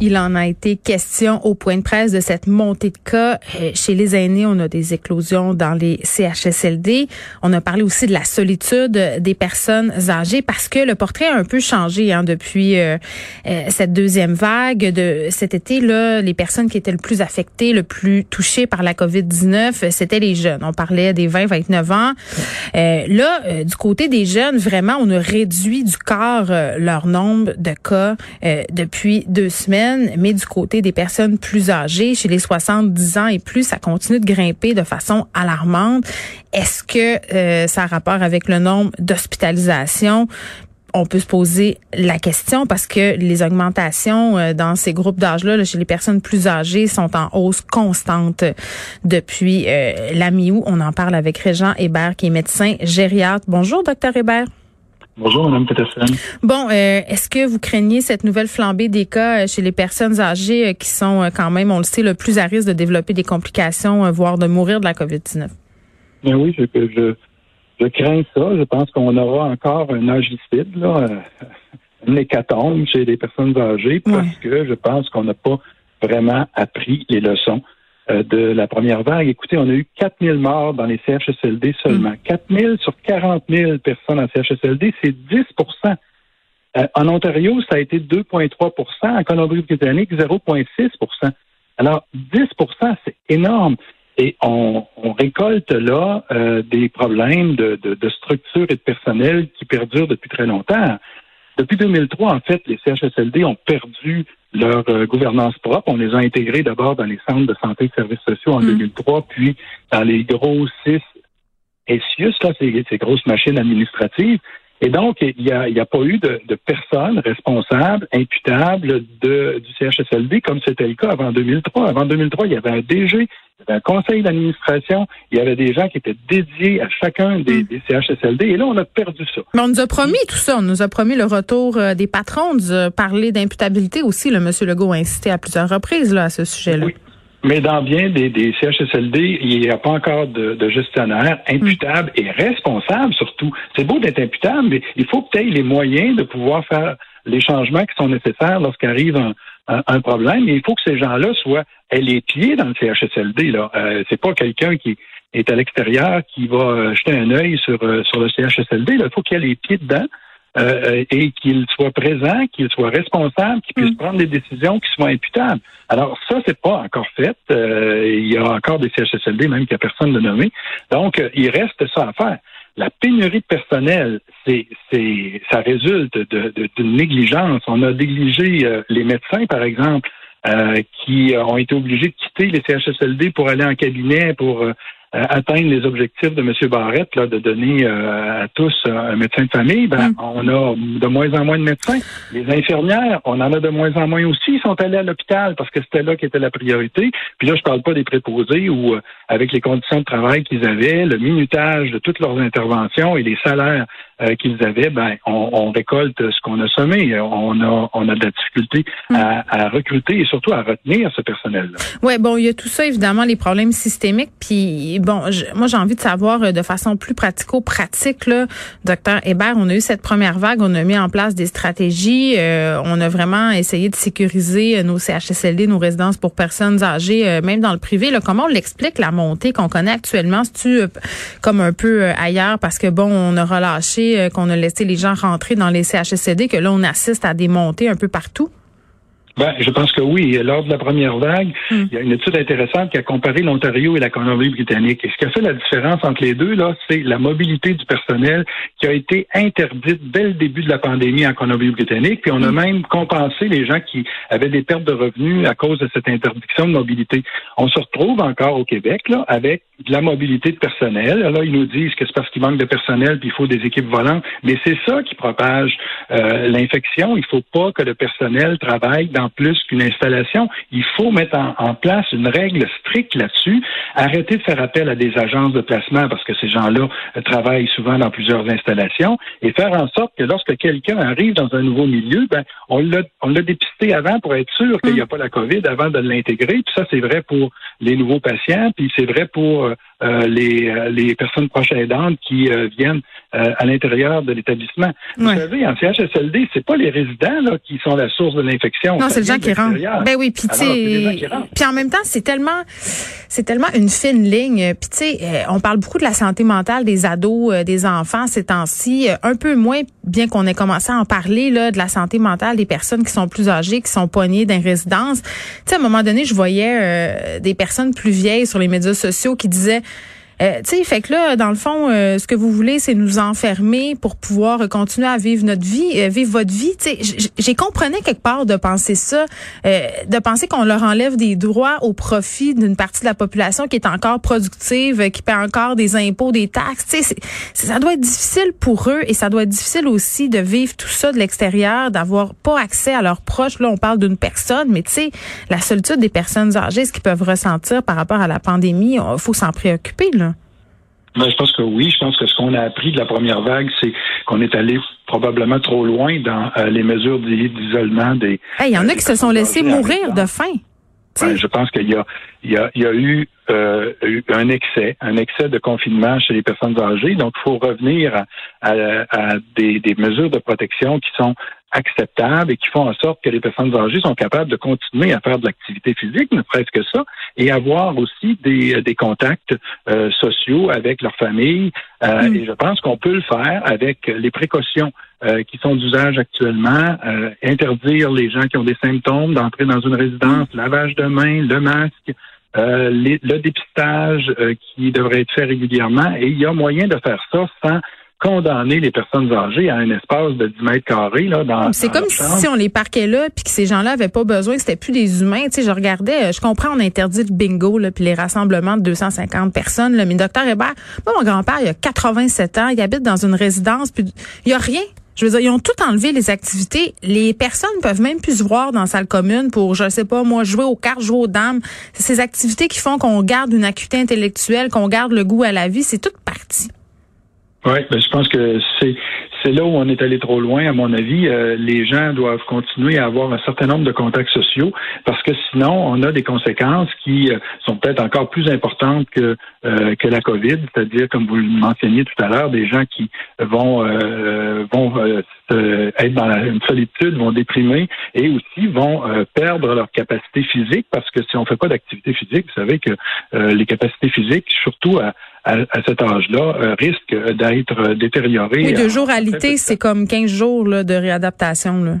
Il en a été question au point de presse de cette montée de cas. Euh, chez les aînés, on a des éclosions dans les CHSLD. On a parlé aussi de la solitude des personnes âgées parce que le portrait a un peu changé hein, depuis euh, euh, cette deuxième vague de cet été. Là, les personnes qui étaient le plus affectées, le plus touchées par la COVID-19, c'était les jeunes. On parlait des 20-29 ans. là, du côté des jeunes, vraiment, on a réduit du quart leur nombre de cas depuis deux semaines mais du côté des personnes plus âgées, chez les 70 ans et plus, ça continue de grimper de façon alarmante. Est-ce que euh, ça a rapport avec le nombre d'hospitalisations? on peut se poser la question parce que les augmentations euh, dans ces groupes d'âge-là, chez les personnes plus âgées, sont en hausse constante depuis euh, la mi-août. On en parle avec Régent Hébert, qui est médecin gériatre. Bonjour, docteur Hébert. Bonjour, Mme Peterson. Bon, euh, est-ce que vous craignez cette nouvelle flambée des cas euh, chez les personnes âgées euh, qui sont quand même, on le sait, le plus à risque de développer des complications, voire de mourir de la COVID-19? Bien oui, je, je, je, crains ça. Je pense qu'on aura encore un agicide, là, une hécatombe chez les personnes âgées parce que je pense qu'on n'a pas vraiment appris les leçons de la première vague. Écoutez, on a eu 4 000 morts dans les CHSLD seulement. 4 mm. 000 sur 40 000 personnes en CHSLD, c'est 10% euh, En Ontario, ça a été 2,3% En Colombie-Britannique, 0,6% Alors, 10% c'est énorme. Et on, récolte là euh, des problèmes de, de, structure et de personnel qui perdurent depuis très longtemps. Depuis 2003, en fait, les CHSLD ont perdu leur euh, gouvernance propre. On les a intégrés d'abord dans les centres de santé et de services sociaux en 2003, mm. puis dans les gros six SIUS, là, ces, ces grosses machines administratives. Et donc, il n'y a, a, pas eu de, de, personnes responsables, imputables de, du CHSLD comme c'était le cas avant 2003. Avant 2003, il y avait un DG, il y avait un conseil d'administration, il y avait des gens qui étaient dédiés à chacun des, mm. des, CHSLD. Et là, on a perdu ça. Mais on nous a promis tout ça. On nous a promis le retour euh, des patrons. On nous a parlé d'imputabilité aussi. Le M. Legault a incité à plusieurs reprises là, à ce sujet-là. Oui. Mais dans bien des, des CHSLD, il n'y a pas encore de, de gestionnaire imputable et responsable surtout. C'est beau d'être imputable, mais il faut peut-être les moyens de pouvoir faire les changements qui sont nécessaires lorsqu'arrive un, un, problème. Et il faut que ces gens-là soient les pieds dans le CHSLD. Là, euh, c'est pas quelqu'un qui est à l'extérieur qui va euh, jeter un œil sur euh, sur le CHSLD. Là. Il faut qu'il ait les pieds dedans. Euh, et qu'il soit présent, qu'il soit responsable, qu'il puisse mm. prendre des décisions qui soient imputables. Alors ça, c'est pas encore fait. Euh, il y a encore des CHSLD, même qu'il n'y a personne de nommé. Donc, euh, il reste ça à faire. La pénurie de personnel, c'est, c'est, ça résulte de, d'une négligence. On a négligé les médecins, par exemple, qui ont été obligés de quitter les CHSLD pour aller en cabinet, pour euh, atteindre les objectifs de M. Barrette, là, de donner euh, à tous un médecin de famille, ben, mm. on a de moins en moins de médecins. Les infirmières, on en a de moins en moins aussi. Ils sont allés à l'hôpital parce que c'était là qui était la priorité. Puis là, je parle pas des préposés où, euh, avec les conditions de travail qu'ils avaient, le minutage de toutes leurs interventions et les salaires qu'ils avaient, ben, on, récolte ce qu'on a semé. On a, on a de la difficulté mm. à, à, recruter et surtout à retenir ce personnel-là. Ouais, bon, il y a tout ça, évidemment, les problèmes systémiques. Puis bon, moi j'ai envie de savoir euh, de façon plus pratico-pratique, là, docteur Hébert, on a eu cette première vague, on a mis en place des stratégies, euh, on a vraiment essayé de sécuriser euh, nos CHSLD, nos résidences pour personnes âgées, même dans le privé. Là, comment on l'explique la montée qu'on connaît actuellement? C'est-tu comme un peu ailleurs? Parce que bon, on a relâché, qu'on a laissé les gens rentrer dans les CHSLD, que là on assiste à des montées un peu partout? Ben, je pense que oui. Lors de la première vague, Hmm. il y a une étude intéressante qui a comparé l'Ontario et la Colombie-Britannique. Et ce qui a fait la différence entre les deux, là, c'est la mobilité du personnel qui a été interdite dès le début de la pandémie en Colombie-Britannique. Puis on a même compensé les gens qui avaient des pertes de revenus à cause de cette interdiction de mobilité. On se retrouve encore au Québec, là, avec de la mobilité de personnel. Là, ils nous disent que c'est parce qu'il manque de personnel puis il faut des équipes volantes. Mais c'est ça qui propage euh, l'infection. Il faut pas que le personnel travaille dans plus qu'une installation. Il faut mettre en, en place une règle stricte là-dessus. Arrêter de faire appel à des agences de placement parce que ces gens-là euh, travaillent souvent dans plusieurs installations et faire en sorte que lorsque quelqu'un arrive dans un nouveau milieu, ben, on l'a, on l'a dépisté avant pour être sûr qu'il n'y a pas la COVID avant de l'intégrer. Puis ça, c'est vrai pour les nouveaux patients, puis c'est vrai pour euh, les, euh, les personnes proches aidantes qui euh, viennent euh, à l'intérieur de l'établissement. Vous savez, en CHSLD, c'est pas les résidents là, qui sont la source de l'infection. Non, c'est le vient gens qui rentrent. Ben oui, puis les puis en même temps, c'est tellement, c'est tellement une fine ligne. Puis tu sais, euh, on parle beaucoup de la santé mentale des ados, euh, des enfants ces temps-ci, Euh, un peu moins, bien qu'on ait commencé à en parler là, de la santé mentale des personnes qui sont plus âgées, qui sont poignées dans les résidences. Tu sais, à un moment donné, je voyais euh, des personnes plus vieilles sur les médias sociaux qui disaient euh, tu sais, fait que là, dans le fond, euh, ce que vous voulez, c'est nous enfermer pour pouvoir continuer à vivre notre vie, euh, vivre votre vie. Tu sais, j'ai comprenais quelque part de penser ça, euh, de penser qu'on leur enlève des droits au profit d'une partie de la population qui est encore productive, qui paie encore des impôts, des taxes. Tu sais, ça doit être difficile pour eux et ça doit être difficile aussi de vivre tout ça de l'extérieur, d'avoir pas accès à leurs proches. Là, on parle d'une personne, mais tu sais, la solitude des personnes âgées, ce qu'ils peuvent ressentir par rapport à la pandémie, il faut s'en préoccuper là. Ben, je pense que oui. Je pense que ce qu'on a appris de la première vague, c'est qu'on est allé probablement trop loin dans euh, les mesures d'i- d'isolement des. Hey, Il y en euh, a des qui se sont laissés mourir de faim. Ben, je pense qu'il y a, il y a, il y a eu, euh, eu un excès, un excès de confinement chez les personnes âgées. Donc, il faut revenir à, à- à des, des mesures de protection qui sont acceptables et qui font en sorte que les personnes âgées sont capables de continuer à faire de l'activité physique, ne serait-ce que ça, et avoir aussi des, des contacts euh, sociaux avec leur famille. Euh, Mm. Et je pense qu'on peut le faire avec les précautions euh, qui sont d'usage actuellement, euh, interdire les gens qui ont des symptômes d'entrer dans une résidence, lavage de mains, le masque, euh, les- le dépistage euh, qui devrait être fait régulièrement. Et il y a moyen de faire ça sans condamner les personnes âgées à un espace de 10 mètres carrés là, dans C'est comme si on les parquait là puis que ces gens-là avaient pas besoin, que c'était plus des humains. Tu sais, je regardais, euh, je comprends, on interdit le bingo là, puis les rassemblements de 250 personnes. Là, mais docteur Hébert, moi, mon grand-père, il a 87 ans, il habite dans une résidence, puis il y a rien. Je veux dire, ils ont tout enlevé les activités. Les personnes peuvent même plus se voir dans la salle commune pour, je sais pas, moi, jouer aux cartes, jouer aux dames. C'est ces activités qui font qu'on garde une acuité intellectuelle, qu'on garde le goût à la vie. C'est toute partie. Oui, ben, je pense que c'est c'est là où on est allé trop loin, à mon avis. Euh, les gens doivent continuer à avoir un certain nombre de contacts sociaux parce que sinon, on a des conséquences qui euh, sont peut-être encore plus importantes que euh, que la COVID, c'est-à-dire, comme vous le mentionniez tout à l'heure, des gens qui vont euh, vont euh, être dans la, une solitude, vont déprimer et aussi vont perdre leur capacité physique parce que si on fait pas d'activité physique, vous savez que les capacités physiques, surtout à, à, à cet âge-là, euh, risquent d'être euh, détériorées. Oui, deux en- jours en à l'été, c'est comme 15 jours là, de réadaptation. Là.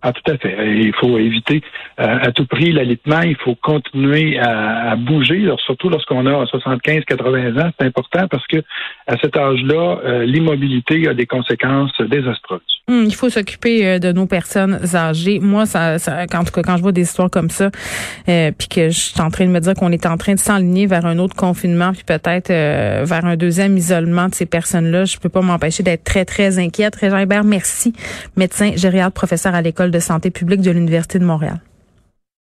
Ah, tout à fait. Il faut éviter euh, à tout prix l'alitement. Il faut continuer à, à bouger, surtout lorsqu'on a 75-80 ans. C'est important parce que à cet âge-là, euh, l'immobilité a des conséquences désastreuses. Hum, il faut s'occuper euh, de nos personnes âgées. Moi, ça, ça, en tout cas, quand je vois des histoires comme ça, euh, puis que je suis en train de me dire qu'on est en train de s'enligner vers un autre confinement, puis peut-être euh, vers un deuxième isolement de ces personnes-là, je peux pas m'empêcher d'être très, très inquiète. Régent Hébert, merci. Médecin gériatre, professeur à l'École de santé publique de l'Université de Montréal.